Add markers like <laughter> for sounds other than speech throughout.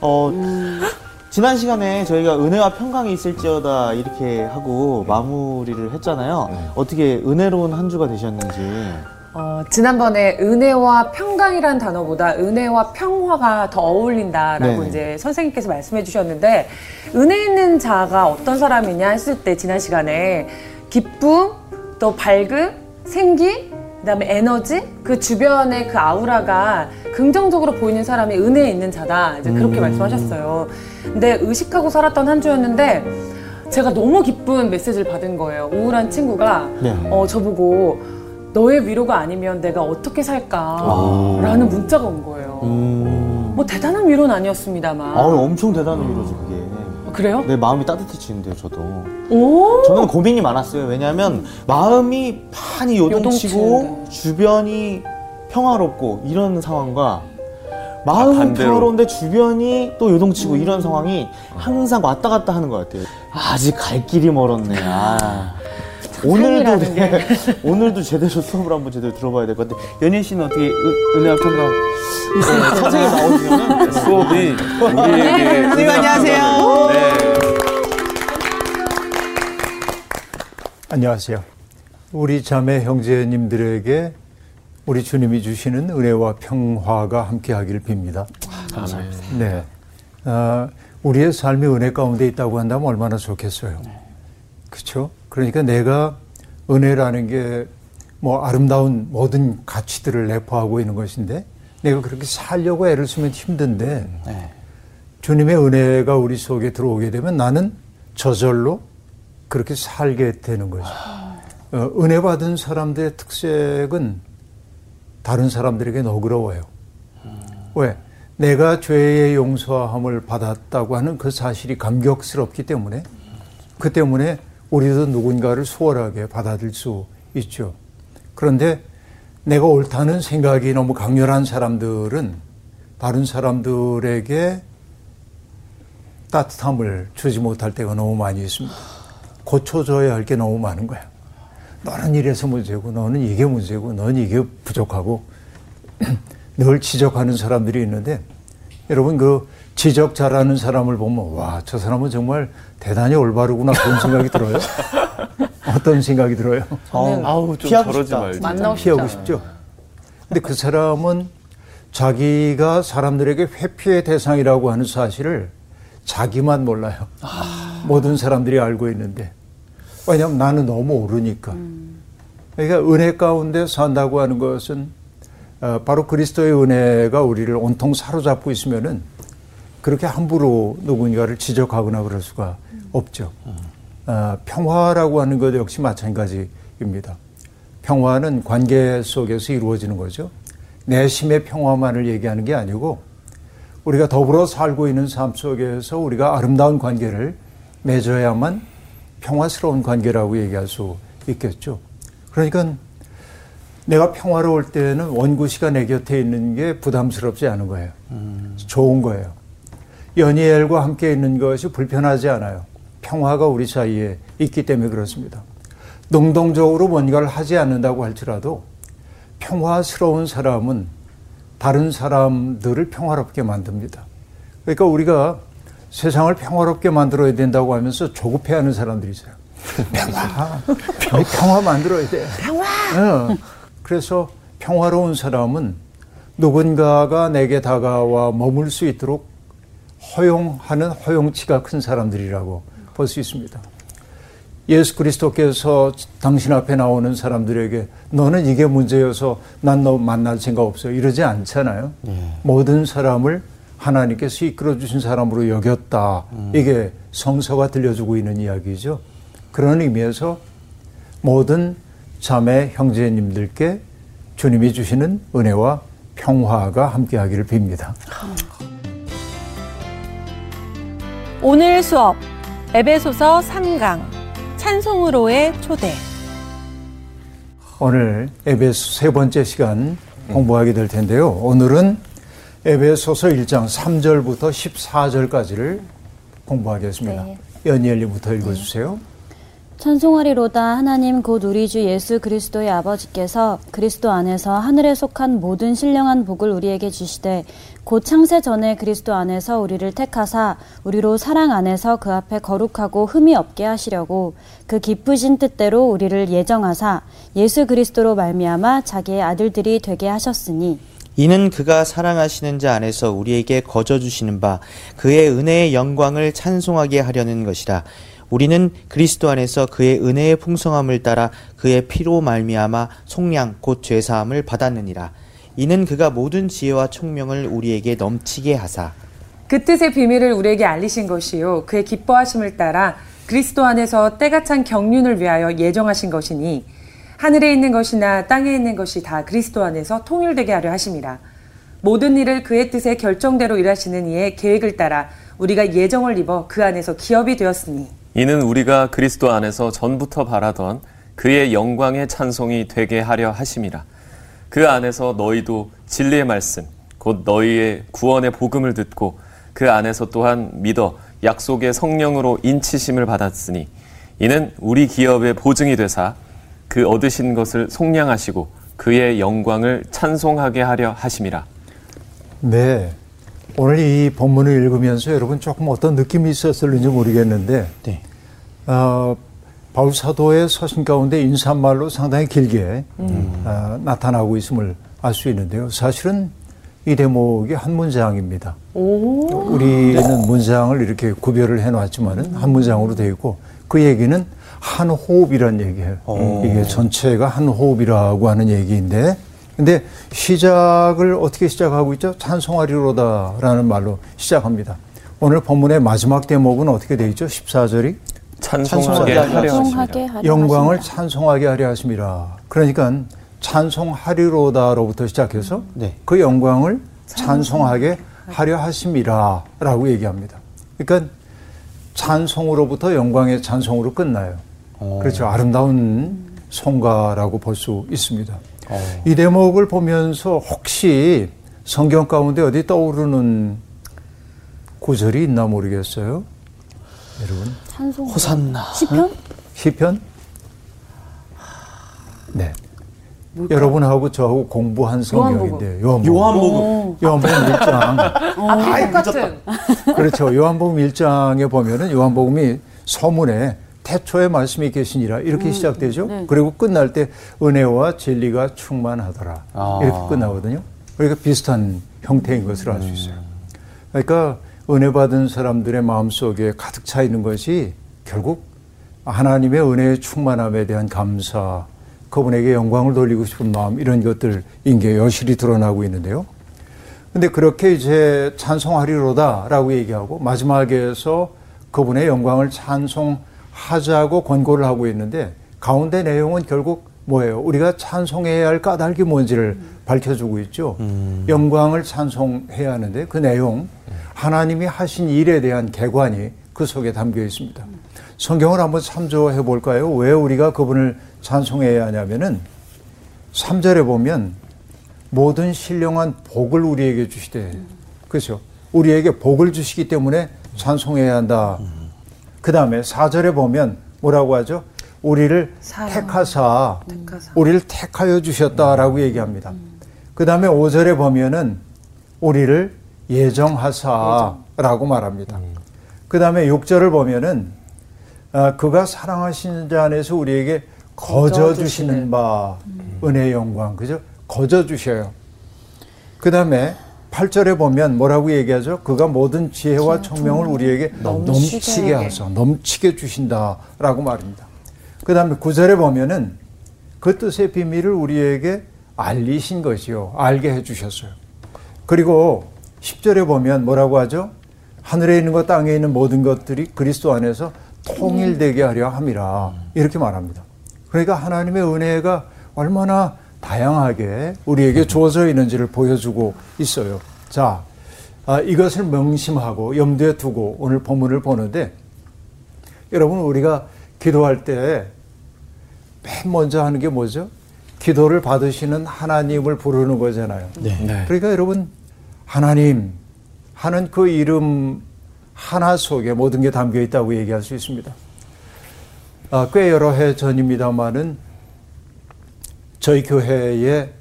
어, 지난 시간에 저희가 은혜와 평강이 있을지어다 이렇게 하고 마무리를 했잖아요. 네. 어떻게 은혜로운 한 주가 되셨는지. 어, 지난번에 은혜와 평강이란 단어보다 은혜와 평화가 더 어울린다라고 네. 이제 선생님께서 말씀해 주셨는데 은혜 있는 자가 어떤 사람이냐 했을 때 지난 시간에 기쁨, 또 밝음, 생기, 그다음에 에너지, 그 주변의 그 아우라가 긍정적으로 보이는 사람이 은혜 있는 자다. 이제 그렇게 음. 말씀하셨어요. 근데 의식하고 살았던 한 주였는데 제가 너무 기쁜 메시지를 받은 거예요. 우울한 친구가 네. 어, 저보고 너의 위로가 아니면 내가 어떻게 살까라는 문자가 온 거예요. 음. 뭐 대단한 위로는 아니었습니다만. 아, 엄청 대단한 위로지, 그래요? 내 마음이 따뜻해지는데요, 저도. 오. 저는 고민이 많았어요. 왜냐하면 마음이 많이 요동치고 요동치는데. 주변이 평화롭고 이런 상황과 마음은 아, 반대로. 평화로운데 주변이 또 요동치고 이런 상황이 항상 왔다 갔다 하는 것 같아요. 아직 갈 길이 멀었네. 아. <laughs> 오늘도 삶이라는 네, <laughs> 오늘도 제대로 수업을 한번 제대로 들어봐야 될 것 같아요. 연희 씨는 어떻게 은- 평강 네, 선생님 나오시면 수업이 <laughs> 우리에게 선생님 안녕하세요. 안녕하세요. 우리 자매 형제님들에게 우리 주님이 주시는 은혜와 평화가 함께하기를 빕니다. 감사합니다. 네, 아, 우리의 삶이 은혜 가운데 있다고 한다면 얼마나 좋겠어요. 그렇죠? 그러니까 내가 은혜라는 게 뭐 아름다운 모든 가치들을 내포하고 있는 것인데 내가 그렇게 살려고 애를 쓰면 힘든데 네. 주님의 은혜가 우리 속에 들어오게 되면 나는 저절로 그렇게 살게 되는 거죠. 어, 은혜 받은 사람들의 특색은 다른 사람들에게 너그러워요. 왜? 내가 죄의 용서함을 받았다고 하는 그 사실이 감격스럽기 때문에 그 때문에 우리도 누군가를 수월하게 받아들일 수 있죠. 그런데 내가 옳다는 생각이 너무 강렬한 사람들은 다른 사람들에게 따뜻함을 주지 못할 때가 너무 많이 있습니다. 고쳐줘야 할 게 너무 많은 거야. 너는 이래서 문제고, 너는 이게 문제고, 너는 이게 부족하고, <clears throat> 늘 지적하는 사람들이 있는데, 여러분 그 지적 잘하는 사람을 보면, 와, 저 사람은 정말 대단히 올바르구나, 그런 생각이 들어요. <laughs> 어떤 생각이 들어요? 저는 아우 좀 피하고 저러지 싶다. 말지. 만나고 피하고. 싶죠. 근데 그 사람은 자기가 사람들에게 회피의 대상이라고 하는 사실을 자기만 몰라요. 모든 사람들이 알고 있는데. 왜냐하면 나는 너무 오르니까. 그러니까 은혜 가운데 산다고 하는 것은 어, 바로 그리스도의 은혜가 우리를 온통 사로잡고 있으면은 그렇게 함부로 누군가를 지적하거나 그럴 수가 없죠. 아, 평화라고 하는 것 역시 마찬가지입니다. 평화는 관계 속에서 이루어지는 거죠. 내심의 평화만을 얘기하는 게 아니고 우리가 더불어 살고 있는 삶 속에서 우리가 아름다운 관계를 맺어야만 평화스러운 관계라고 얘기할 수 있겠죠. 그러니까 내가 평화로울 때는 원구시가 내 곁에 있는 게 부담스럽지 않은 거예요. 좋은 거예요. 연희엘과 함께 있는 것이 불편하지 않아요. 평화가 우리 사이에 있기 때문에 그렇습니다. 능동적으로 뭔가를 하지 않는다고 할지라도 평화스러운 사람은 다른 사람들을 평화롭게 만듭니다. 그러니까 우리가 세상을 평화롭게 만들어야 된다고 하면서 조급해하는 사람들이 있어요. 평화, 평화 만들어야 돼. 평화. 그래서 평화로운 사람은 누군가가 내게 다가와 머물 수 있도록 허용하는 허용치가 큰 사람들이라고 볼 수 있습니다. 예수 그리스도께서 당신 앞에 나오는 사람들에게 너는 이게 문제여서 난 너 만날 생각 없어 이러지 않잖아요. 모든 사람을 하나님께서 이끌어 주신 사람으로 여겼다. 이게 성서가 들려주고 있는 이야기죠. 그런 의미에서 모든 자매 형제님들께 주님이 주시는 은혜와 평화가 함께하기를 빕니다. 오늘 수업 에베소서 3강 찬송으로의 초대 오늘 에베소 세 번째 시간 공부하게 될 텐데요. 오늘은 에베소서 1장 3절부터 14절까지를 공부하겠습니다. 네. 연희엘님부터 읽어주세요. 찬송하리로다 하나님 곧 우리 주 예수 그리스도의 아버지께서 그리스도 안에서 하늘에 속한 모든 신령한 복을 우리에게 주시되 곧 창세 전에 그리스도 안에서 우리를 택하사 우리로 사랑 안에서 그 앞에 거룩하고 흠이 없게 하시려고 그 기쁘신 뜻대로 우리를 예정하사 예수 그리스도로 말미암아 자기의 아들들이 되게 하셨으니 이는 그가 사랑하시는 자 안에서 우리에게 거저 주시는 바 그의 은혜의 영광을 찬송하게 하려는 것이라. 우리는 그리스도 안에서 그의 은혜의 풍성함을 따라 그의 피로 말미암아 속량 곧 죄사함을 받았느니라. 이는 그가 모든 지혜와 총명을 우리에게 넘치게 하사. 그 뜻의 비밀을 우리에게 알리신 것이요. 그의 기뻐하심을 따라 그리스도 안에서 때가 찬 경륜을 위하여 예정하신 것이니 하늘에 있는 것이나 땅에 있는 것이 다 그리스도 안에서 통일되게 하려 하심이라 모든 일을 그의 뜻의 결정대로 일하시는 이의 계획을 따라 우리가 예정을 입어 그 안에서 기업이 되었으니 이는 우리가 그리스도 안에서 전부터 바라던 그의 영광의 찬송이 되게 하려 하심이라. 그 안에서 너희도 진리의 말씀 곧 너희의 구원의 복음을 듣고 그 안에서 또한 믿어 약속의 성령으로 인치심을 받았으니 이는 우리 기업의 보증이 되사 그 얻으신 것을 속량하시고 그의 영광을 찬송하게 하려 하심이라. 네. 오늘 이 본문을 읽으면서 여러분 조금 어떤 느낌이 있었을지 모르겠는데, 네. 어, 바울 사도의 서신 가운데 인사말로 상당히 길게 어, 나타나고 있음을 알 수 있는데요. 사실은 이 대목이 한 문장입니다. 우리는 문장을 이렇게 구별을 해놨지만은 한 문장으로 되어 있고 그 얘기는 한 호흡이란 얘기예요. 이게 전체가 한 호흡이라고 하는 얘기인데, 근데 시작을 어떻게 시작하고 있죠? 찬송하리로다라는 말로 시작합니다. 오늘 본문의 마지막 대목은 어떻게 되어 있죠? 14절이 찬송하게 하려. 찬송하게 하려 영광을. 찬송하게 하려 하심이라. 그러니까 찬송하리로다로부터 시작해서 네. 그 영광을 찬송하게 하려 하심이라라고 얘기합니다. 그러니까 찬송으로부터 영광의 찬송으로 끝나요. 그렇죠. 아름다운 송가라고 볼 수 있습니다. 이 대목을 보면서 혹시 성경 가운데 어디 떠오르는 구절이 있나 모르겠어요. 여러분. 찬송 호산나 시편 시편? 네. 여러분하고 저하고 공부한 성경인데 요한복음. 요한복음. 요한복음 1장. 아, 똑같은 그렇죠. 요한복음 1장에 보면은 요한복음이 서문에 태초에 말씀이 계시니라 이렇게 시작되죠. 그리고 끝날 때 은혜와 진리가 충만하더라. 아. 이렇게 끝나거든요. 그러니까 비슷한 형태인 것을 알 수 있어요. 그러니까 은혜 받은 사람들의 마음 속에 가득 차 있는 것이 결국 하나님의 은혜의 충만함에 대한 감사, 그분에게 영광을 돌리고 싶은 마음 이런 것들인 게 여실히 드러나고 있는데요. 근데 그렇게 이제 찬송하리로다라고 얘기하고 마지막에서 그분의 영광을 찬송 하자고 권고를 하고 있는데 가운데 내용은 결국 뭐예요? 우리가 찬송해야 할 까닭이 뭔지를 밝혀주고 있죠. 영광을 찬송해야 하는데 그 내용 하나님이 하신 일에 대한 개관이 그 속에 담겨 있습니다. 성경을 한번 참조해 볼까요? 왜 우리가 그분을 찬송해야 하냐면은 3절에 보면 모든 신령한 복을 우리에게 주시되 그렇죠. 우리에게 복을 주시기 때문에 찬송해야 한다. 그 다음에 4절에 보면 뭐라고 하죠? 우리를 사랑. 택하사, 택하사. 우리를 택하여 주셨다라고 얘기합니다. 그 다음에 5절에 보면은 우리를 예정하사라고 말합니다. 그 다음에 6절을 보면은 아, 그가 사랑하시는 자 안에서 우리에게 거저 주시는 바 은혜의 영광 그죠? 거저 주셔요. 그 다음에 8절에 보면 뭐라고 얘기하죠? 그가 모든 지혜와 총명을 우리에게 넘치게 하소 넘치게 주신다라고 말입니다. 그 다음에 9절에 보면은 그 뜻의 비밀을 우리에게 알리신 것이요. 알게 해주셨어요. 그리고 10절에 보면 뭐라고 하죠? 하늘에 있는 것, 땅에 있는 모든 것들이 그리스도 안에서 통일되게 하려 함이라. 이렇게 말합니다. 그러니까 하나님의 은혜가 얼마나 다양하게 우리에게 주어져 있는지를 보여주고 있어요. 자, 아, 이것을 명심하고 염두에 두고 오늘 본문을 보는데 여러분 우리가 기도할 때 맨 먼저 하는 게 뭐죠? 기도를 받으시는 하나님을 부르는 거잖아요. 네. 그러니까 여러분 하나님 하는 그 이름 하나 속에 모든 게 담겨 있다고 얘기할 수 있습니다. 아, 꽤 여러 해 전입니다만은 저희 교회에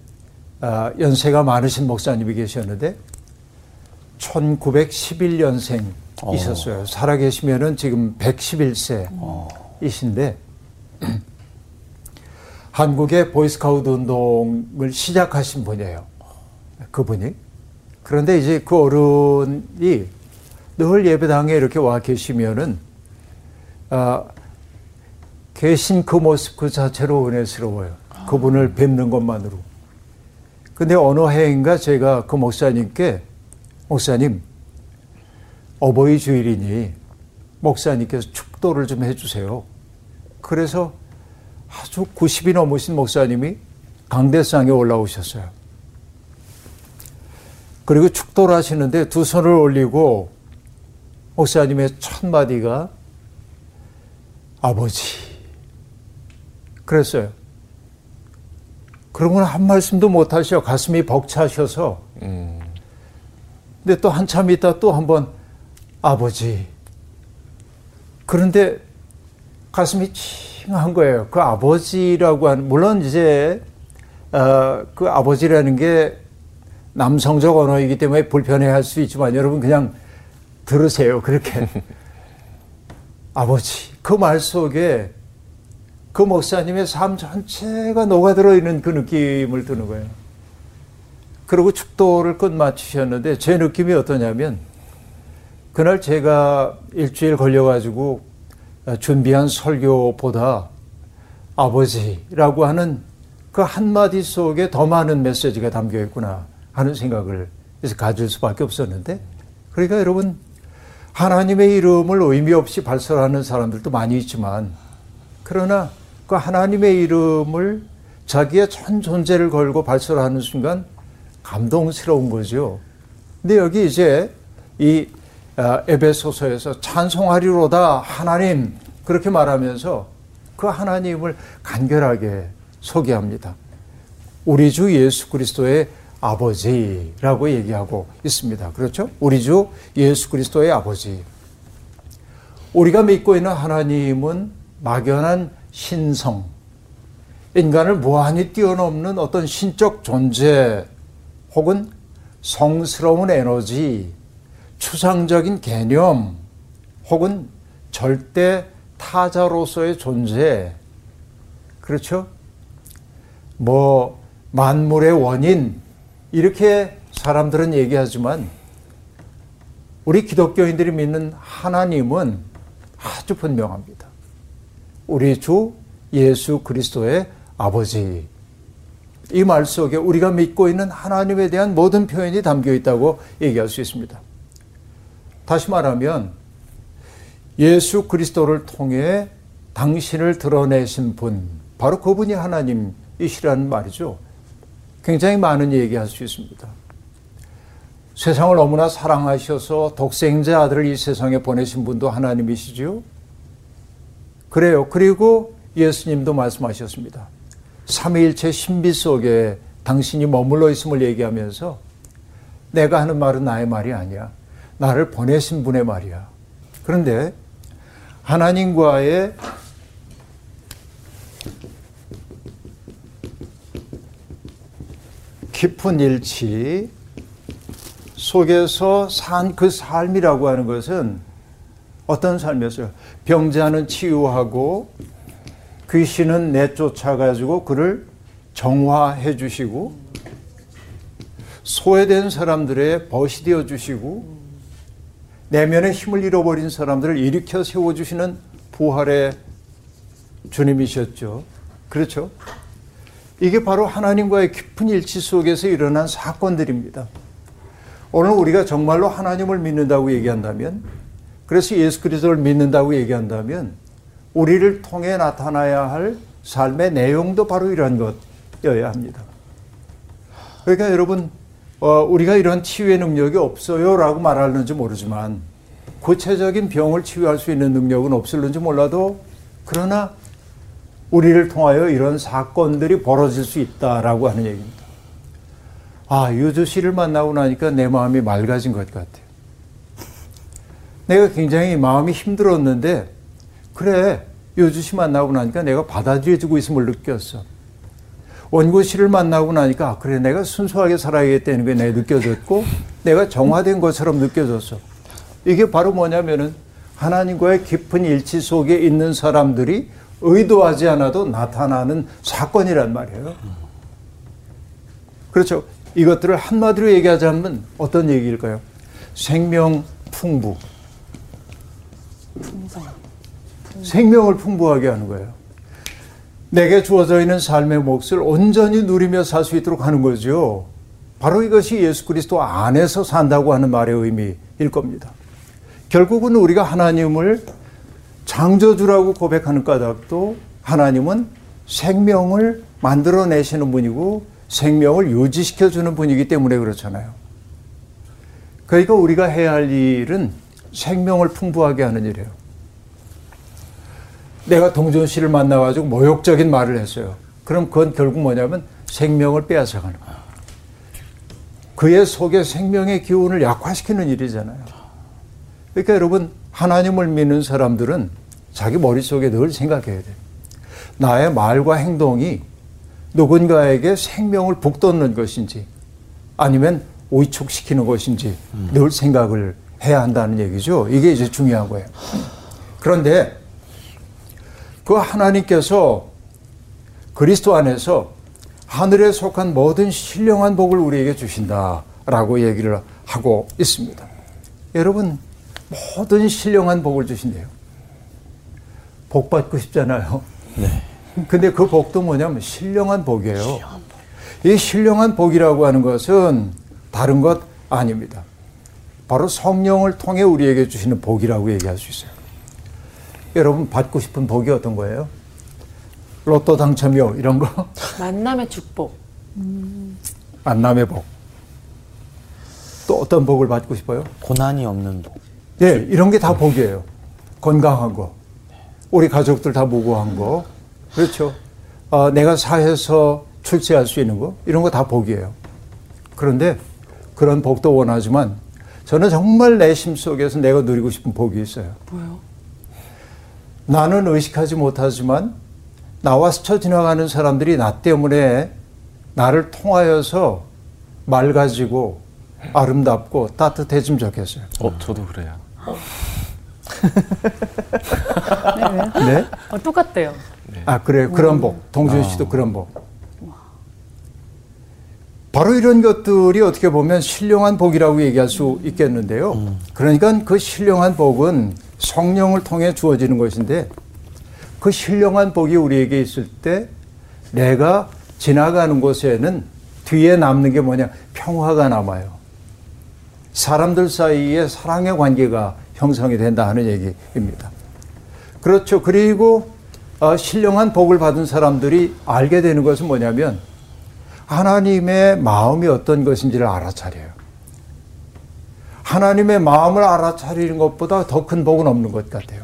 아, 연세가 많으신 목사님이 계셨는데 1911년생이셨어요. 살아계시면은 지금 111세이신데 <clears throat> 한국의 보이스카우트 운동을 시작하신 분이에요. 그분이. 그런데 이제 그 어른이 늘 예배당에 이렇게 와 계시면은 아, 계신 그 모습 그 자체로 은혜스러워요. 그분을 뵙는 것만으로. 근데 어느 해인가 제가 그 목사님께 목사님 어버이 주일이니 목사님께서 축도를 좀 해주세요. 그래서 아주 90이 넘으신 목사님이 강대상에 올라오셨어요. 그리고 축도를 하시는데 두 손을 올리고 목사님의 첫 마디가 아버지 그랬어요. 그러고는 한 말씀도 못 하셔 가슴이 벅차셔서 근데 또 한참 있다 또 한번 아버지 그런데 가슴이 칭한 거예요. 그 아버지라고 하는 물론 이제 어, 그 아버지라는 게 남성적 언어이기 때문에 불편해 할 수 있지만 여러분 그냥 들으세요. 그렇게 <laughs> 아버지 그 말 속에 그 목사님의 삶 전체가 녹아들어 있는 그 느낌을 드는 거예요. 그리고 축도를 끝마치셨는데 제 느낌이 어떠냐면 그날 제가 일주일 걸려가지고 준비한 설교보다 아버지라고 하는 그 한마디 속에 더 많은 메시지가 담겨 있구나 하는 생각을 가질 수밖에 없었는데 그러니까 여러분 하나님의 이름을 의미 없이 발설하는 사람들도 많이 있지만 그러나 그 하나님의 이름을 자기의 전 존재를 걸고 발설하는 순간 감동스러운 거죠. 근데 여기 이제 이 아, 에베소서에서 찬송하리로다 하나님 그렇게 말하면서 그 하나님을 간결하게 소개합니다. 우리 주 예수 그리스도의 아버지라고 얘기하고 있습니다. 그렇죠? 우리 주 예수 그리스도의 아버지. 우리가 믿고 있는 하나님은 막연한 신성, 인간을 무한히 뛰어넘는 어떤 신적 존재 혹은 성스러운 에너지, 추상적인 개념 혹은 절대 타자로서의 존재, 그렇죠? 뭐, 만물의 원인, 이렇게 사람들은 얘기하지만, 우리 기독교인들이 믿는 하나님은 아주 분명합니다. 우리 주 예수 그리스도의 아버지. 이 말 속에 우리가 믿고 있는 하나님에 대한 모든 표현이 담겨 있다고 얘기할 수 있습니다. 다시 말하면 예수 그리스도를 통해 당신을 드러내신 분, 바로 그분이 하나님이시라는 말이죠. 굉장히 많은 얘기할 수 있습니다. 세상을 너무나 사랑하셔서 독생자 아들을 이 세상에 보내신 분도 하나님이시죠. 그래요. 그리고 예수님도 말씀하셨습니다. 삼위일체 신비 속에 당신이 머물러 있음을 얘기하면서 내가 하는 말은 나의 말이 아니야. 나를 보내신 분의 말이야. 그런데 하나님과의 깊은 일치 속에서 산 그 삶이라고 하는 것은 어떤 삶이었어요? 병자는 치유하고 귀신은 내쫓아가지고 그를 정화해 주시고 소외된 사람들의 벗이 되어 주시고 내면의 힘을 잃어버린 사람들을 일으켜 세워 주시는 부활의 주님이셨죠. 그렇죠? 이게 바로 하나님과의 깊은 일치 속에서 일어난 사건들입니다. 오늘 우리가 정말로 하나님을 믿는다고 얘기한다면, 그래서 예수 그리스도를 믿는다고 얘기한다면, 우리를 통해 나타나야 할 삶의 내용도 바로 이런 것이어야 합니다. 그러니까 여러분, 어, 우리가 이런 치유의 능력이 없어요라고 말하는지 모르지만 구체적인 병을 치유할 수 있는 능력은 없을는지 몰라도 그러나 우리를 통하여 이런 사건들이 벌어질 수 있다라고 하는 얘기입니다. 아, 유주 씨를 만나고 나니까 내 마음이 맑아진 것 같아요. 내가 굉장히 마음이 힘들었는데, 그래, 요주 씨 만나고 나니까 내가 받아들여지고 있음을 느꼈어. 원고 씨를 만나고 나니까 아, 그래 내가 순수하게 살아야겠다는 게 내가 느껴졌고 내가 정화된 것처럼 느껴졌어. 이게 바로 뭐냐면은 하나님과의 깊은 일치 속에 있는 사람들이 의도하지 않아도 나타나는 사건이란 말이에요. 그렇죠. 이것들을 한마디로 얘기하자면 어떤 얘기일까요? 생명 풍부. 생명을 풍부하게 하는 거예요. 내게 주어져 있는 삶의 몫을 온전히 누리며 살 수 있도록 하는 거죠. 바로 이것이 예수 그리스도 안에서 산다고 하는 말의 의미일 겁니다. 결국은 우리가 하나님을 창조주라고 고백하는 까닭도 하나님은 생명을 만들어내시는 분이고 생명을 유지시켜주는 분이기 때문에 그렇잖아요. 그러니까 우리가 해야 할 일은 생명을 풍부하게 하는 일이에요. 내가 동준 씨를 만나가지고 모욕적인 말을 했어요. 그럼 그건 결국 뭐냐면 생명을 빼앗아가는 거예요. 그의 속에 생명의 기운을 약화시키는 일이잖아요. 그러니까 여러분, 하나님을 믿는 사람들은 자기 머릿속에 늘 생각해야 돼요. 나의 말과 행동이 누군가에게 생명을 북돋는 것인지 아니면 오이축시키는 것인지 음. 늘 생각을 해야 한다는 얘기죠. 이게 이제 중요한 거예요. 그런데 그 하나님께서 그리스도 안에서 하늘에 속한 모든 신령한 복을 우리에게 주신다라고 얘기를 하고 있습니다. 여러분, 모든 신령한 복을 주신대요. 복 받고 싶잖아요. 네. 근데 그 복도 뭐냐면 신령한 복이에요. 신령한 복. 이 신령한 복이라고 하는 것은 다른 것 아닙니다. 바로 성령을 통해 우리에게 주시는 복이라고 얘기할 수 있어요. 여러분 받고 싶은 복이 어떤 거예요? 로또 당첨이요 이런 거? <laughs> 만남의 축복. 음. 만남의 복. 또 어떤 복을 받고 싶어요? 고난이 없는 복. 네, 이런 게 다 복이에요. 건강한 거, 우리 가족들 다 무고한 거, 그렇죠. 어, 내가 사회에서 출세할 수 있는 거, 이런 거 다 복이에요. 그런데 그런 복도 원하지만 저는 정말 내심 속에서 내가 누리고 싶은 복이 있어요. 뭐요? 나는 의식하지 못하지만 나와 스쳐 지나가는 사람들이 나 때문에 나를 통하여서 맑아지고 아름답고 따뜻해지면 좋겠어요. 어, 저도 그래요. <laughs> 네? 네? 어, 똑같대요. 네. 아, 그래요. 그런 복. 동준 씨도 아. 그런 복. 바로 이런 것들이 어떻게 보면 신령한 복이라고 얘기할 수 있겠는데요. 음. 그러니까 그 신령한 복은 성령을 통해 주어지는 것인데 그 신령한 복이 우리에게 있을 때 내가 지나가는 곳에는 뒤에 남는 게 뭐냐 평화가 남아요. 사람들 사이에 사랑의 관계가 형성이 된다 하는 얘기입니다. 그렇죠. 그리고 어, 신령한 복을 받은 사람들이 알게 되는 것은 뭐냐면 하나님의 마음이 어떤 것인지를 알아차려요. 하나님의 마음을 알아차리는 것보다 더 큰 복은 없는 것 같아요.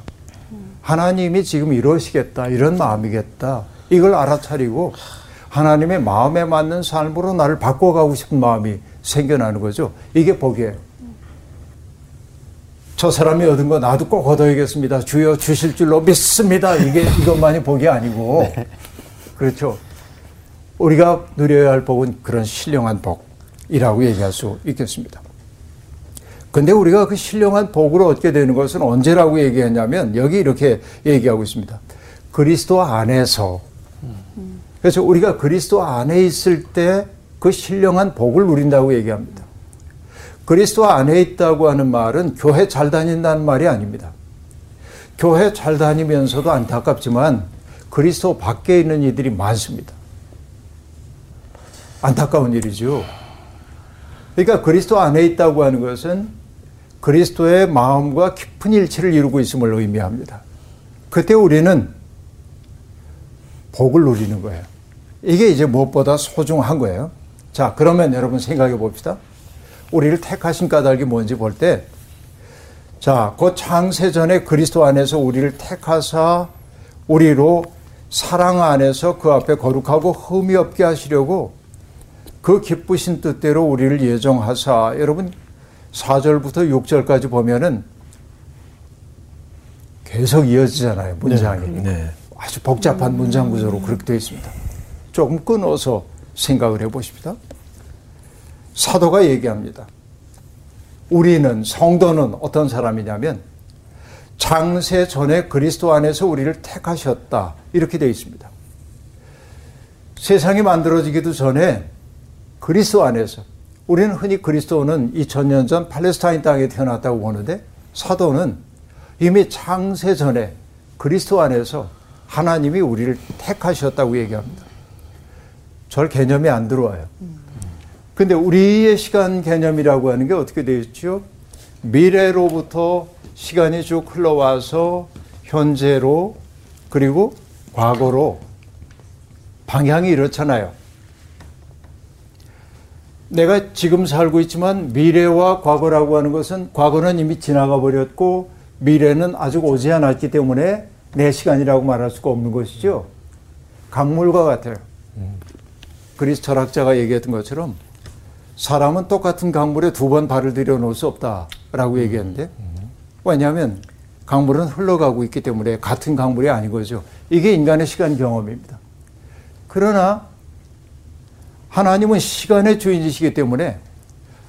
하나님이 지금 이러시겠다, 이런 마음이겠다, 이걸 알아차리고 하나님의 마음에 맞는 삶으로 나를 바꿔가고 싶은 마음이 생겨나는 거죠. 이게 복이에요. 저 사람이 얻은 거 나도 꼭 얻어야겠습니다. 주여 주실 줄로 믿습니다. 이게 이것만이 복이 아니고. 네. 그렇죠. 우리가 누려야 할 복은 그런 신령한 복이라고 얘기할 수 있겠습니다. 근데 우리가 그 신령한 복으로 얻게 되는 것은 언제라고 얘기했냐면 여기 이렇게 얘기하고 있습니다. 그리스도 안에서. 그래서 우리가 그리스도 안에 있을 때 그 신령한 복을 누린다고 얘기합니다. 그리스도 안에 있다고 하는 말은 교회 잘 다닌다는 말이 아닙니다. 교회 잘 다니면서도 안타깝지만 그리스도 밖에 있는 이들이 많습니다. 안타까운 일이죠. 그러니까 그리스도 안에 있다고 하는 것은 그리스도의 마음과 깊은 일치를 이루고 있음을 의미합니다. 그때 우리는 복을 누리는 거예요. 이게 이제 무엇보다 소중한 거예요. 자, 그러면 여러분 생각해 봅시다. 우리를 택하신 까닭이 뭔지 볼 때, 자, 그 창세전에 그리스도 안에서 우리를 택하사 우리로 사랑 안에서 그 앞에 거룩하고 흠이 없게 하시려고 그 기쁘신 뜻대로 우리를 예정하사 여러분 4절부터 6절까지 보면은 계속 이어지잖아요, 문장이. 네. 아주 복잡한 문장 구조로 그렇게 되어 있습니다. 조금 끊어서 생각을 해 보십시다. 사도가 얘기합니다. 우리는 성도는 어떤 사람이냐면 장세 전에 그리스도 안에서 우리를 택하셨다. 이렇게 되어 있습니다. 세상이 만들어지기도 전에 그리스도 안에서 우리는 흔히 그리스도는 2000년 전 팔레스타인 땅에 태어났다고 보는데 사도는 이미 창세 전에 그리스도 안에서 하나님이 우리를 택하셨다고 얘기합니다. 절 개념이 안 들어와요. 근데 우리의 시간 개념이라고 하는 게 어떻게 되어 있죠? 미래로부터 시간이 쭉 흘러와서 현재로 그리고 과거로 방향이 이렇잖아요. 내가 지금 살고 있지만 미래와 과거라고 하는 것은 과거는 이미 지나가 버렸고 미래는 아직 오지 않았기 때문에 내 시간이라고 말할 수가 없는 것이죠. 강물과 같아요. 그리스 철학자가 얘기했던 것처럼 사람은 똑같은 강물에 두 번 발을 들여 놓을 수 없다라고 얘기했는데 왜냐하면 강물은 흘러가고 있기 때문에 같은 강물이 아닌 거죠. 이게 인간의 시간 경험입니다. 그러나 하나님은 시간의 주인이시기 때문에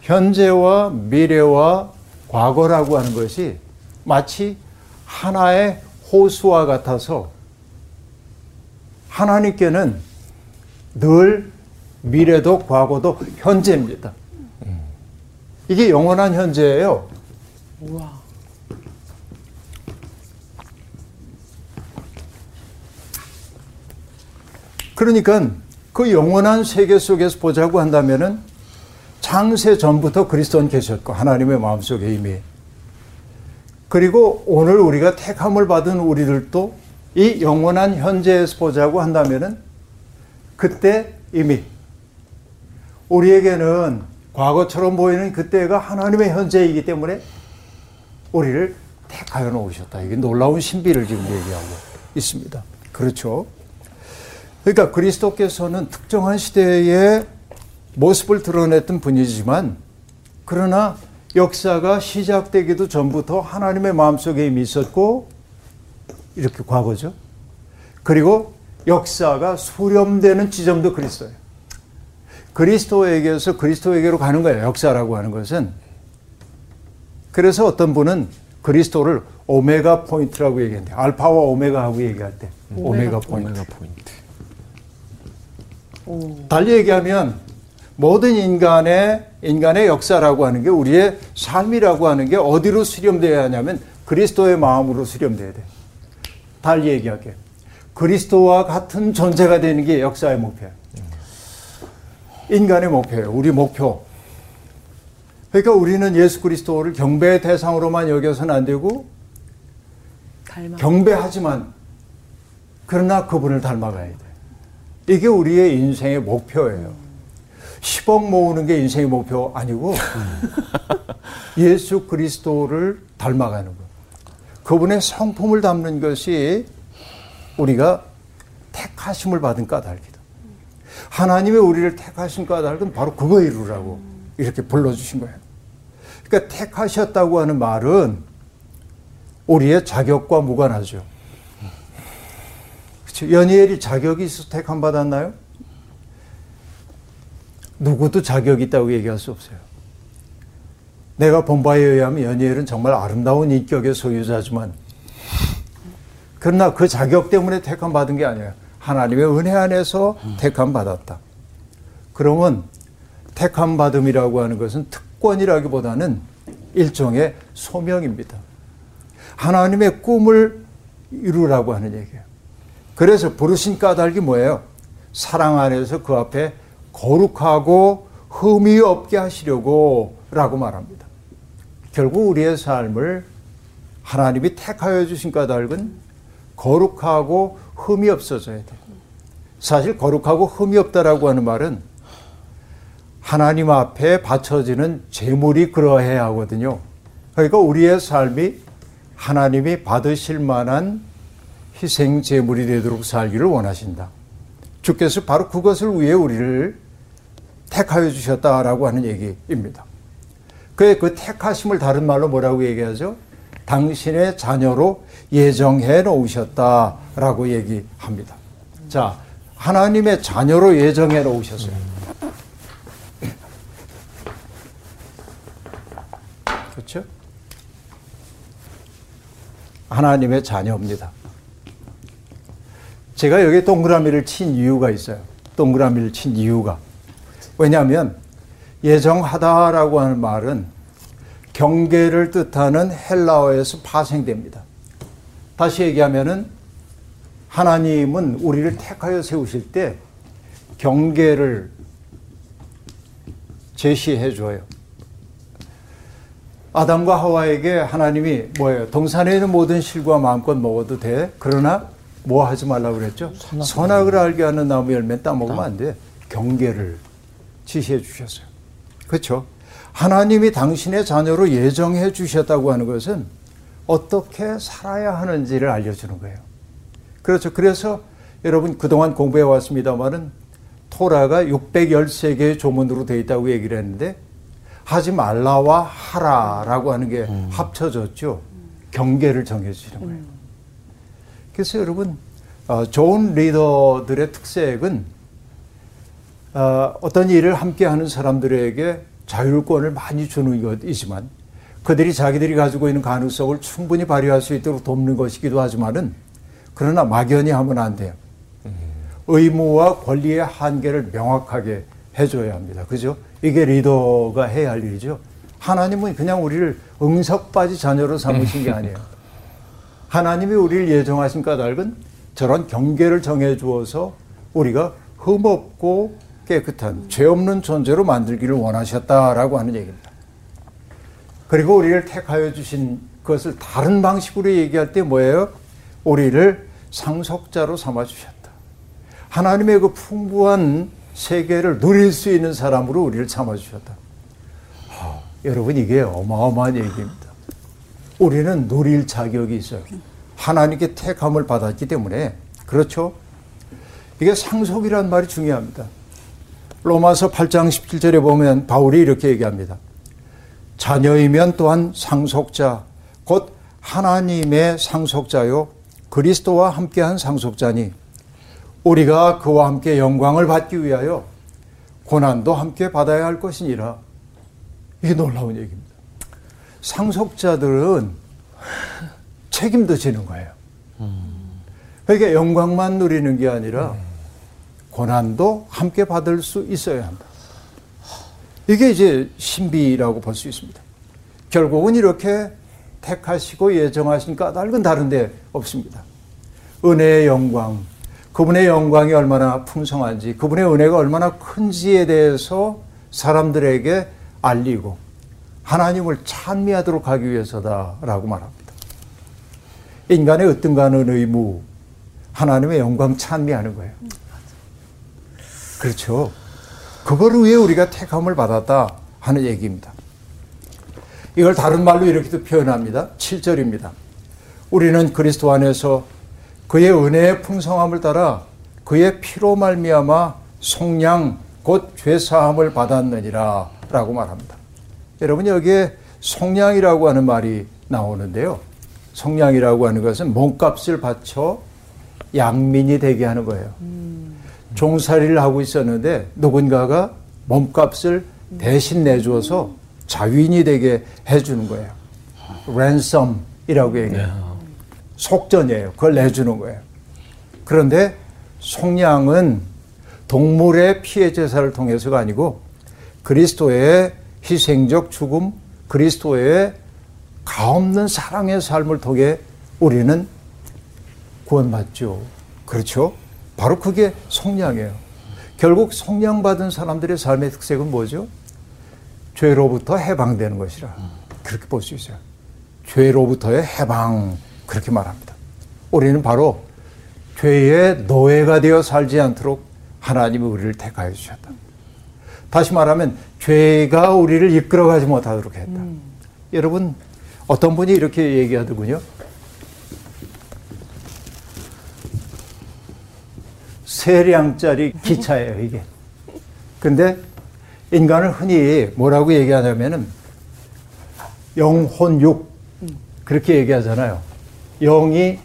현재와 미래와 과거라고 하는 것이 마치 하나의 호수와 같아서 하나님께는 늘 미래도 과거도 현재입니다. 이게 영원한 현재예요. 우와. 그러니까 그 영원한 세계 속에서 보자고 한다면은 창세 전부터 그리스도는 계셨고 하나님의 마음속에 이미 그리고 오늘 우리가 택함을 받은 우리들도 이 영원한 현재에서 보자고 한다면은 그때 이미 우리에게는 과거처럼 보이는 그때가 하나님의 현재이기 때문에 우리를 택하여 놓으셨다. 이게 놀라운 신비를 지금 얘기하고 있습니다. 그렇죠. 그러니까 그리스도께서는 특정한 시대의 모습을 드러냈던 분이지만 그러나 역사가 시작되기도 전부터 하나님의 마음속에 이미 있었고 이렇게 과거죠. 그리고 역사가 수렴되는 지점도 그리스도예요. 그리스도에게서 그리스도에게로 가는 거예요. 역사라고 하는 것은. 그래서 어떤 분은 그리스도를 오메가 포인트라고 얘기했는데 알파와 오메가 하고 얘기할 때 오메가, 포인트. 오메가 포인트. 달리 얘기하면 모든 인간의 인간의 역사라고 하는 게 우리의 삶이라고 하는 게 어디로 수렴되어야 하냐면 그리스도의 마음으로 수렴돼야 돼. 달리 얘기하게 그리스도와 같은 존재가 되는 게 역사의 목표야. 인간의 목표예요. 우리 목표. 그러니까 우리는 예수 그리스도를 경배의 대상으로만 여겨서는 안 되고 닮아. 경배하지만 그러나 그분을 닮아가야 돼. 이게 우리의 인생의 목표예요. 10억 모으는 게 인생의 목표 아니고 <laughs> 예수 그리스도를 닮아가는 것. 그분의 성품을 담는 것이 우리가 택하심을 받은 까닭이다. 하나님의 우리를 택하신 까닭은 바로 그거 이루라고 이렇게 불러주신 거예요. 그러니까 택하셨다고 하는 말은 우리의 자격과 무관하죠. 그렇죠. 연희엘이 자격이 있어서 택함 받았나요? 누구도 자격이 있다고 얘기할 수 없어요. 내가 본 바에 의하면 연희엘은 정말 아름다운 인격의 소유자지만 그러나 그 자격 때문에 택함 받은 게 아니에요. 하나님의 은혜 안에서 택함 받았다. 그러면 택함 받음이라고 하는 것은 특권이라기보다는 일종의 소명입니다. 하나님의 꿈을 이루라고 하는 얘기예요. 그래서 부르신 까닭이 뭐예요? 사랑 안에서 그 앞에 거룩하고 흠이 없게 하시려고 라고 말합니다. 결국 우리의 삶을 하나님이 택하여 주신 까닭은 거룩하고 흠이 없어져야 돼요. 사실 거룩하고 흠이 없다라고 하는 말은 하나님 앞에 바쳐지는 제물이 그러해야 하거든요. 그러니까 우리의 삶이 하나님이 받으실 만한 희생 제물이 되도록 살기를 원하신다. 주께서 바로 그것을 위해 우리를 택하여 주셨다라고 하는 얘기입니다. 그의 그 택하심을 다른 말로 뭐라고 얘기하죠? 당신의 자녀로 예정해 놓으셨다라고 얘기합니다. 자, 하나님의 자녀로 예정해 놓으셨어요. 그렇죠? 하나님의 자녀입니다. 제가 여기 동그라미를 친 이유가 있어요. 동그라미를 친 이유가. 왜냐하면 예정하다라고 하는 말은 경계를 뜻하는 헬라어에서 파생됩니다. 다시 얘기하면은 하나님은 우리를 택하여 세우실 때 경계를 제시해 줘요. 아담과 하와에게 하나님이 뭐예요? 동산에 있는 모든 실과 마음껏 먹어도 돼. 그러나 뭐 하지 말라고 그랬죠? 선악을 알게 하는 나무 열매 따먹으면 안 돼. 경계를 지시해 주셨어요. 그렇죠? 하나님이 당신의 자녀로 예정해 주셨다고 하는 것은 어떻게 살아야 하는지를 알려주는 거예요. 그렇죠. 그래서 여러분 그동안 공부해 왔습니다만은 토라가 613개의 조문으로 되어 있다고 얘기를 했는데 하지 말라와 하라라고 하는 게 음. 합쳐졌죠. 경계를 정해주시는 거예요. 그래서 여러분 어, 좋은 리더들의 특색은 어, 어떤 일을 함께 하는 사람들에게 자율권을 많이 주는 것이지만 그들이 자기들이 가지고 있는 가능성을 충분히 발휘할 수 있도록 돕는 것이기도 하지만은 그러나 막연히 하면 안 돼요. 의무와 권리의 한계를 명확하게 해줘야 합니다. 그죠? 이게 리더가 해야 할 일이죠. 하나님은 그냥 우리를 응석바지 자녀로 삼으신 게 <laughs> 아니에요. 하나님이 우리를 예정하신 까닭은 저런 경계를 정해 주어서 우리가 흠없고 깨끗한 죄 없는 존재로 만들기를 원하셨다라고 하는 얘기입니다. 그리고 우리를 택하여 주신 것을 다른 방식으로 얘기할 때 뭐예요? 우리를 상속자로 삼아 주셨다. 하나님의 그 풍부한 세계를 누릴 수 있는 사람으로 우리를 삼아 주셨다. 아, 여러분 이게 어마어마한 얘기입니다. 우리는 누릴 자격이 있어요. 하나님께 택함을 받았기 때문에 그렇죠. 이게 상속이란 말이 중요합니다. 로마서 8장 17절에 보면 바울이 이렇게 얘기합니다. 자녀이면 또한 상속자, 곧 하나님의 상속자요, 그리스도와 함께한 상속자니, 우리가 그와 함께 영광을 받기 위하여 고난도 함께 받아야 할 것이니라. 이게 놀라운 얘기입니다. 상속자들은 책임도 지는 거예요. 그러니까 영광만 누리는 게 아니라 고난도 함께 받을 수 있어야 한다. 이게 이제 신비라고 볼 수 있습니다. 결국은 이렇게 택하시고 예정하신 까닭은 다른데 없습니다. 은혜의 영광, 그분의 영광이 얼마나 풍성한지, 그분의 은혜가 얼마나 큰지에 대해서 사람들에게 알리고 하나님을 찬미하도록 하기 위해서다라고 말합니다. 인간의 어떤가는 의무, 하나님의 영광 찬미하는 거예요. 그렇죠. 그걸 위해 우리가 택함을 받았다 하는 얘기입니다. 이걸 다른 말로 이렇게도 표현합니다. 7절입니다. 우리는 그리스도 안에서 그의 은혜의 풍성함을 따라 그의 피로 말미암아 속량 곧 죄사함을 받았느니라 라고 말합니다. 여러분 여기에 속량이라고 하는 말이 나오는데요. 속량이라고 하는 것은 몸값을 바쳐 양민이 되게 하는 거예요. 음. 종살이를 하고 있었는데 누군가가 몸값을 대신 내줘서 자윈이 되게 해주는 거예요. 랜섬이라고 얘기해요. 네. 속전이에요. 그걸 내주는 거예요. 그런데 속량은 동물의 피해 제사를 통해서가 아니고 그리스도의 희생적 죽음, 그리스도의 가없는 사랑의 삶을 통해 우리는 구원받죠. 그렇죠? 바로 그게 속량이에요. 결국 속량받은 사람들의 삶의 특색은 뭐죠? 죄로부터 해방되는 것이라. 그렇게 볼 수 있어요. 죄로부터의 해방. 그렇게 말합니다. 우리는 바로 죄의 노예가 되어 살지 않도록 하나님이 우리를 택하여 주셨다. 다시 말하면 죄가 우리를 이끌어가지 못하도록 했다. 음. 여러분 어떤 분이 이렇게 얘기하더군요. 세량짜리 기차예요, 이게. 근데 인간을 흔히 뭐라고 얘기하냐면은 영혼육, 그렇게 얘기하잖아요. 영이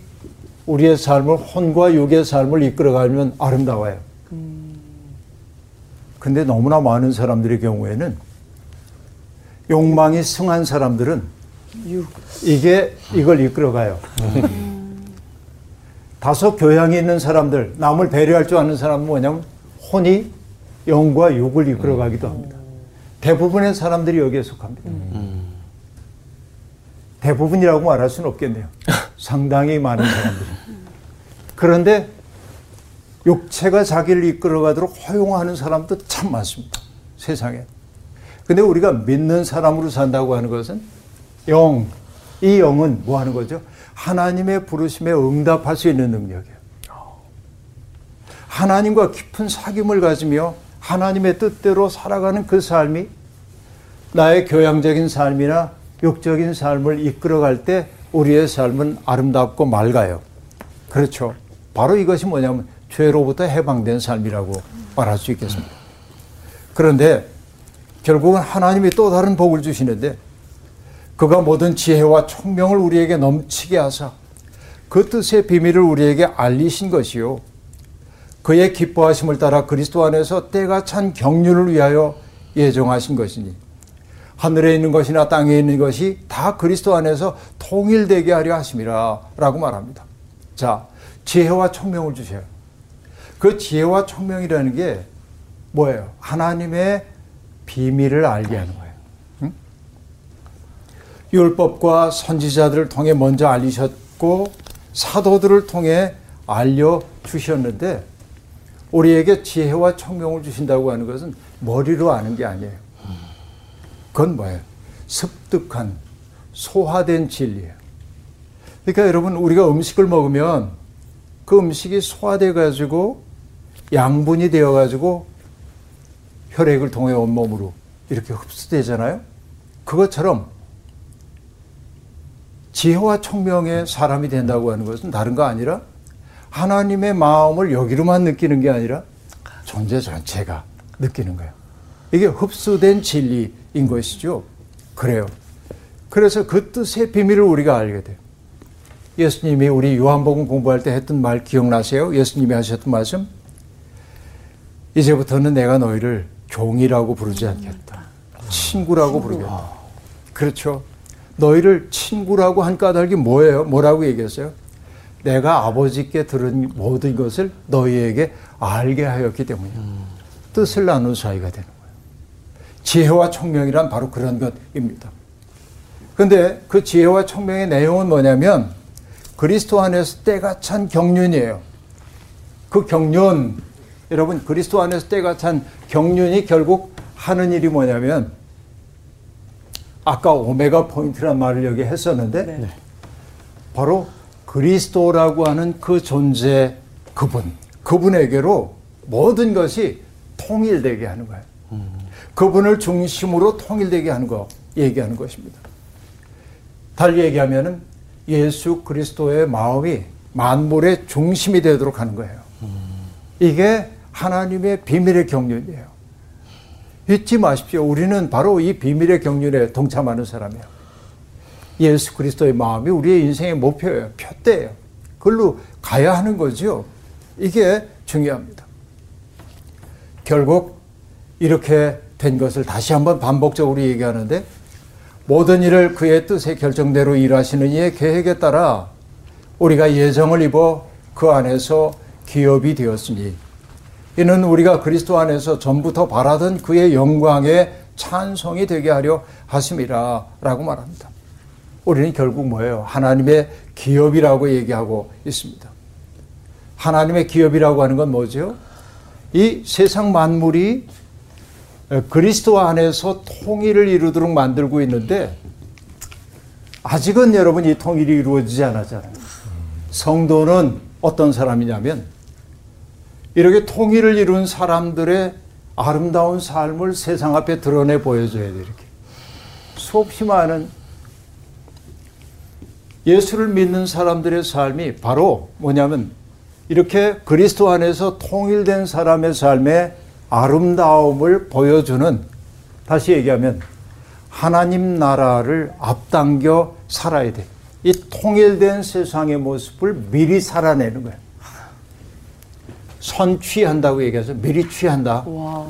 우리의 삶을 혼과 육의 삶을 이끌어가면 아름다워요. 근데 너무나 많은 사람들의 경우에는 욕망이 승한 사람들은 이게 이걸 이끌어가요. <laughs> 다소 교양이 있는 사람들, 남을 배려할 줄 아는 사람은 뭐냐면 혼이 영과 육을 이끌어가기도 합니다. 대부분의 사람들이 여기에 속합니다. 대부분이라고 말할 수는 없겠네요. <laughs> 상당히 많은 사람들이. 그런데 육체가 자기를 이끌어가도록 허용하는 사람도 참 많습니다. 세상에. 근데 우리가 믿는 사람으로 산다고 하는 것은 영, 이 영은 뭐 하는 거죠? 하나님의 부르심에 응답할 수 있는 능력이에요. 하나님과 깊은 사귐을 가지며 하나님의 뜻대로 살아가는 그 삶이 나의 교양적인 삶이나 육적인 삶을 이끌어갈 때 우리의 삶은 아름답고 맑아요. 그렇죠. 바로 이것이 뭐냐면 죄로부터 해방된 삶이라고 말할 수 있겠습니다. 그런데 결국은 하나님이 또 다른 복을 주시는데 그가 모든 지혜와 총명을 우리에게 넘치게 하사 그 뜻의 비밀을 우리에게 알리신 것이요. 그의 기뻐하심을 따라 그리스도 안에서 때가 찬 경륜을 위하여 예정하신 것이니 하늘에 있는 것이나 땅에 있는 것이 다 그리스도 안에서 통일되게 하려 하심이라 라고 말합니다. 자, 지혜와 총명을 주셔요. 그 지혜와 총명이라는 게 뭐예요? 하나님의 비밀을 알게 하는 거예요. 응? 율법과 선지자들을 통해 먼저 알리셨고 사도들을 통해 알려 주셨는데 우리에게 지혜와 총명을 주신다고 하는 것은 머리로 아는 게 아니에요. 그건 뭐예요? 습득한 소화된 진리예요. 그러니까 여러분 우리가 음식을 먹으면 그 음식이 소화돼 가지고 양분이 되어 가지고 혈액을 통해 온몸으로 이렇게 흡수되잖아요. 그것처럼 지혜와 총명의 사람이 된다고 하는 것은 다른 거 아니라 하나님의 마음을 여기로만 느끼는 게 아니라 존재 전체가 느끼는 거예요. 이게 흡수된 진리인 것이죠. 그래요. 그래서 그 뜻의 비밀을 우리가 알게 돼요. 예수님이 우리 요한복음 공부할 때 했던 말 기억나세요? 예수님이 하셨던 말씀? 이제부터는 내가 너희를 종이라고 부르지 않겠다. 친구라고 부르겠다. 그렇죠. 너희를 친구라고 한 까닭이 뭐예요? 뭐라고 얘기했어요? 내가 아버지께 들은 모든 것을 너희에게 알게 하였기 때문이야. 음. 뜻을 나눈 사이가 되는 거예요. 지혜와 총명이란 바로 그런 것입니다. 근데 그 지혜와 총명의 내용은 뭐냐면 그리스도 안에서 때가 찬 경륜이에요. 그 경륜, 여러분 그리스도 안에서 때가 찬 경륜이 결국 하는 일이 뭐냐면 아까 오메가 포인트란 말을 여기 했었는데 네. 바로 그리스도라고 하는 그 존재 그분 그분에게로 모든 것이 통일되게 하는 거예요. 음. 그분을 중심으로 통일되게 하는 거 얘기하는 것입니다. 달리 얘기하면은 예수 그리스도의 마음이 만물의 중심이 되도록 하는 거예요. 음. 이게 하나님의 비밀의 경륜이에요. 잊지 마십시오. 우리는 바로 이 비밀의 경륜에 동참하는 사람이에요. 예수 그리스도의 마음이 우리의 인생의 목표예요. 표대예요. 그걸로 가야 하는 거죠. 이게 중요합니다. 결국 이렇게 된 것을 다시 한번 반복적으로 얘기하는데 모든 일을 그의 뜻의 결정대로 일하시는 이의 계획에 따라 우리가 예정을 입어 그 안에서 기업이 되었으니 이는 우리가 그리스도 안에서 전부터 바라던 그의 영광의 찬송이 되게 하려 하심이라 라고 말합니다. 우리는 결국 뭐예요? 하나님의 기업이라고 얘기하고 있습니다. 하나님의 기업이라고 하는 건 뭐죠? 이 세상 만물이 그리스도 안에서 통일을 이루도록 만들고 있는데 아직은 여러분 이 통일이 이루어지지 않았잖아요. 성도는 어떤 사람이냐면 이렇게 통일을 이룬 사람들의 아름다운 삶을 세상 앞에 드러내 보여줘야 돼, 이렇게. 수없이 많은 예수를 믿는 사람들의 삶이 바로 뭐냐면 이렇게 그리스도 안에서 통일된 사람의 삶의 아름다움을 보여주는 다시 얘기하면 하나님 나라를 앞당겨 살아야 돼. 이 통일된 세상의 모습을 미리 살아내는 거예요. 선 취한다고 얘기해서 미리 취한다. 와.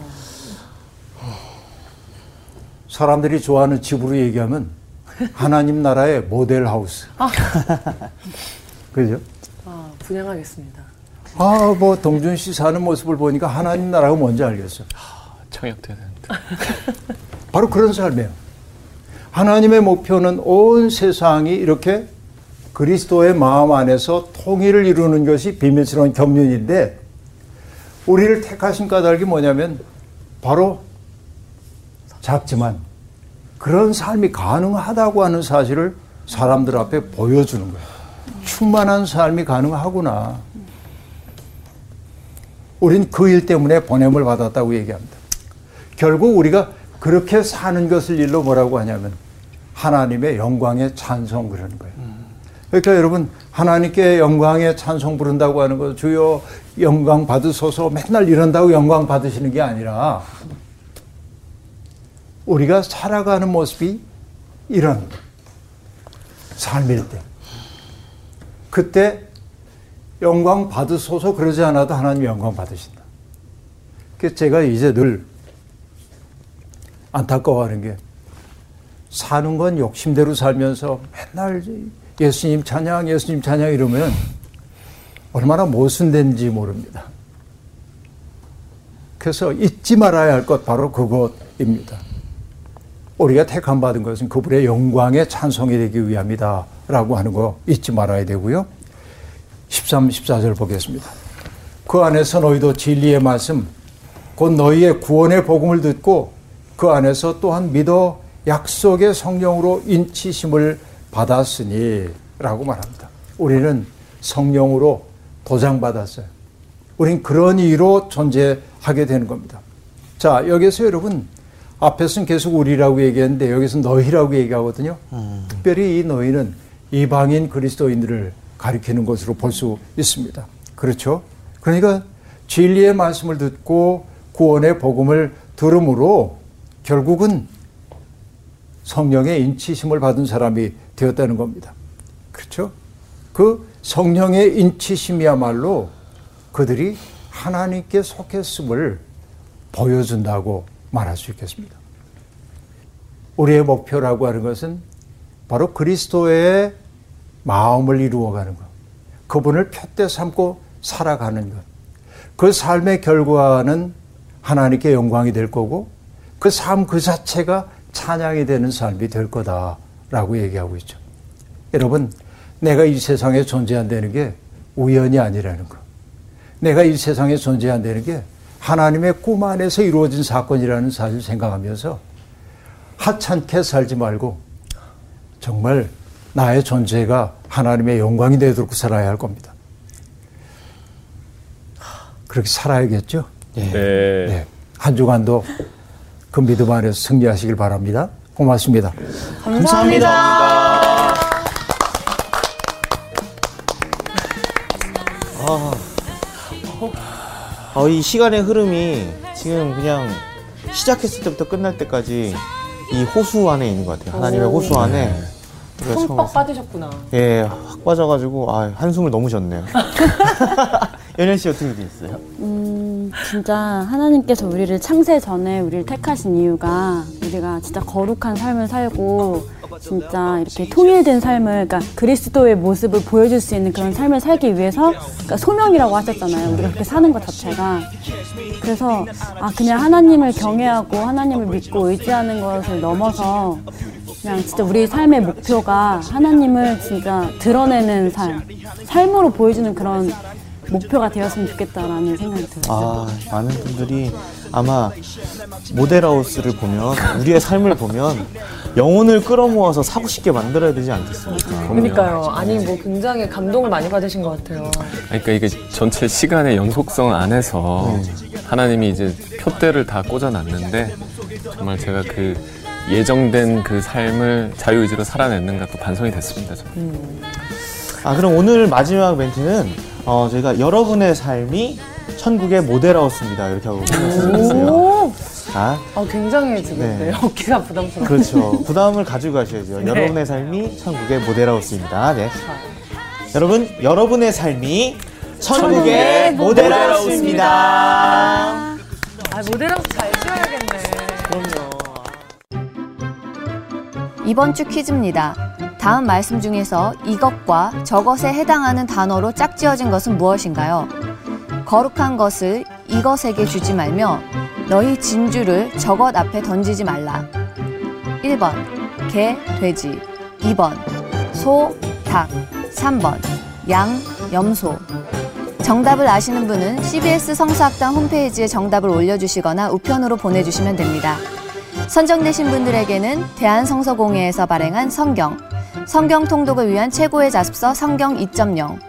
사람들이 좋아하는 집으로 얘기하면 하나님 나라의 모델 하우스. <laughs> 그죠? 아, 분양하겠습니다. 아, 뭐 동준 씨 사는 모습을 보니까 하나님 나라가 뭔지 알겠어. 청약돼야 되는데. <laughs> 바로 그런 삶이에요. 하나님의 목표는 온 세상이 이렇게 그리스도의 마음 안에서 통일을 이루는 것이 비밀스러운 경륜인데 우리를 택하신 까닭이 뭐냐면 바로 작지만 그런 삶이 가능하다고 하는 사실을 사람들 앞에 보여주는 거예요. 충만한 삶이 가능하구나. 우린 그 일 때문에 보냄을 받았다고 얘기합니다. 결국 우리가 그렇게 사는 것을 일로 뭐라고 하냐면 하나님의 영광에 찬송 그러는 거예요. 그러니까 여러분 하나님께 영광에 찬송 부른다고 하는 거 주여 영광 받으소서 맨날 이런다고 영광 받으시는 게 아니라 우리가 살아가는 모습이 이런 삶일 때 그때 영광 받으소서 그러지 않아도 하나님 영광 받으신다. 그래서 제가 이제 늘 안타까워하는 게 사는 건 욕심대로 살면서 맨날 예수님 찬양, 예수님 찬양 이러면 얼마나 모순된지 모릅니다. 그래서 잊지 말아야 할 것 바로 그것입니다. 우리가 택함 받은 것은 그분의 영광의 찬송이 되기 위함이다. 라고 하는 거 잊지 말아야 되고요. 13, 14절 보겠습니다. 그 안에서 너희도 진리의 말씀, 곧 너희의 구원의 복음을 듣고 그 안에서 또한 믿어 약속의 성령으로 인치심을 받았으니 라고 말합니다. 우리는 성령으로 도장받았어요. 우린 그런 이유로 존재하게 되는 겁니다. 자, 여기서 여러분, 앞에서는 계속 우리라고 얘기했는데 여기서 너희라고 얘기하거든요. 음. 특별히 이 너희는 이방인 그리스도인들을 가리키는 것으로 볼 수 있습니다. 그렇죠? 그러니까 진리의 말씀을 듣고 구원의 복음을 들음으로 결국은 성령의 인치심을 받은 사람이 되었다는 겁니다. 그렇죠? 그 성령의 인치심이야말로 그들이 하나님께 속했음을 보여준다고 말할 수 있겠습니다. 우리의 목표라고 하는 것은 바로 그리스도의 마음을 이루어가는 것. 그분을 표대 삼고 살아가는 것. 그 삶의 결과는 하나님께 영광이 될 거고 그 삶그 그 자체가 찬양이 되는 삶이 될 거다 라고 얘기하고 있죠. 여러분, 내가 이 세상에 존재한다는 게 우연이 아니라는 거. 내가 이 세상에 존재한다는 게 하나님의 꿈 안에서 이루어진 사건이라는 사실 생각하면서 하찮게 살지 말고 정말 나의 존재가 하나님의 영광이 되도록 살아야 할 겁니다. 그렇게 살아야겠죠? 네. 네. 네. 한 주간도 그 믿음 안에서 승리하시길 바랍니다. 고맙습니다. 감사합니다. 감사합니다. 아, 어, 이 시간의 흐름이 지금 그냥 시작했을 때부터 끝날 때까지 이 호수 안에 있는 것 같아요. 하나님의 호수 안에. 흠뻑 빠지셨구나. 예, 확 빠져가지고 아, 한숨을 너무 쉬었네요. <laughs> 연현 씨 어떻게 됐어요? 음, 진짜 하나님께서 우리를 창세 전에 우리를 택하신 이유가 우리가 진짜 거룩한 삶을 살고 진짜 이렇게 통일된 삶을 그러니까 그리스도의 모습을 보여줄 수 있는 그런 삶을 살기 위해서 그러니까 소명이라고 하셨잖아요. 우리가 그렇게 사는 것 자체가 그래서 아 그냥 하나님을 경외하고 하나님을 믿고 의지하는 것을 넘어서 그냥 진짜 우리 삶의 목표가 하나님을 진짜 드러내는 삶, 삶으로 보여주는 그런 목표가 되었으면 좋겠다라는 생각이 들어요. 아, 많은 분들이 아마 모델하우스를 보면 우리의 삶을 보면 영혼을 끌어모아서 사고 싶게 만들어야 되지 않겠습니까? 그러니까요. 아니 뭐 굉장히 감동을 많이 받으신 것 같아요. 그러니까 이게 전체 시간의 연속성 안에서 네. 하나님이 이제 표대를 다 꽂아놨는데 정말 제가 그 예정된 그 삶을 자유의지로 살아냈는가 또 반성이 됐습니다. 저는. 음. 아 그럼 오늘 마지막 멘트는 어, 저희가 여러분의 삶이 천국의 모델하우스입니다. 이렇게 하고 자, 어, 굉장히 지금 네. 네. 어깨가 부담스러워. 그렇죠. 부담을 가지고 가셔야죠. 네. 여러분의 삶이 천국의 모델하우스입니다. 네. 여러분, 여러분의 삶이 천국의 모델하우스입니다. 아, 모델하우스 잘 지어야겠네. 그럼요. 이번 주 퀴즈입니다. 다음 말씀 중에서 이것과 저것에 해당하는 단어로 짝지어진 것은 무엇인가요? 거룩한 것을 이것에게 주지 말며 너희 진주를 저것 앞에 던지지 말라. 1번 개, 돼지 2번 소, 닭 3번 양, 염소 정답을 아시는 분은 CBS 성서학당 홈페이지에 정답을 올려주시거나 우편으로 보내주시면 됩니다. 선정되신 분들에게는 대한성서공회에서 발행한 성경, 성경 통독을 위한 최고의 자습서 성경 2.0,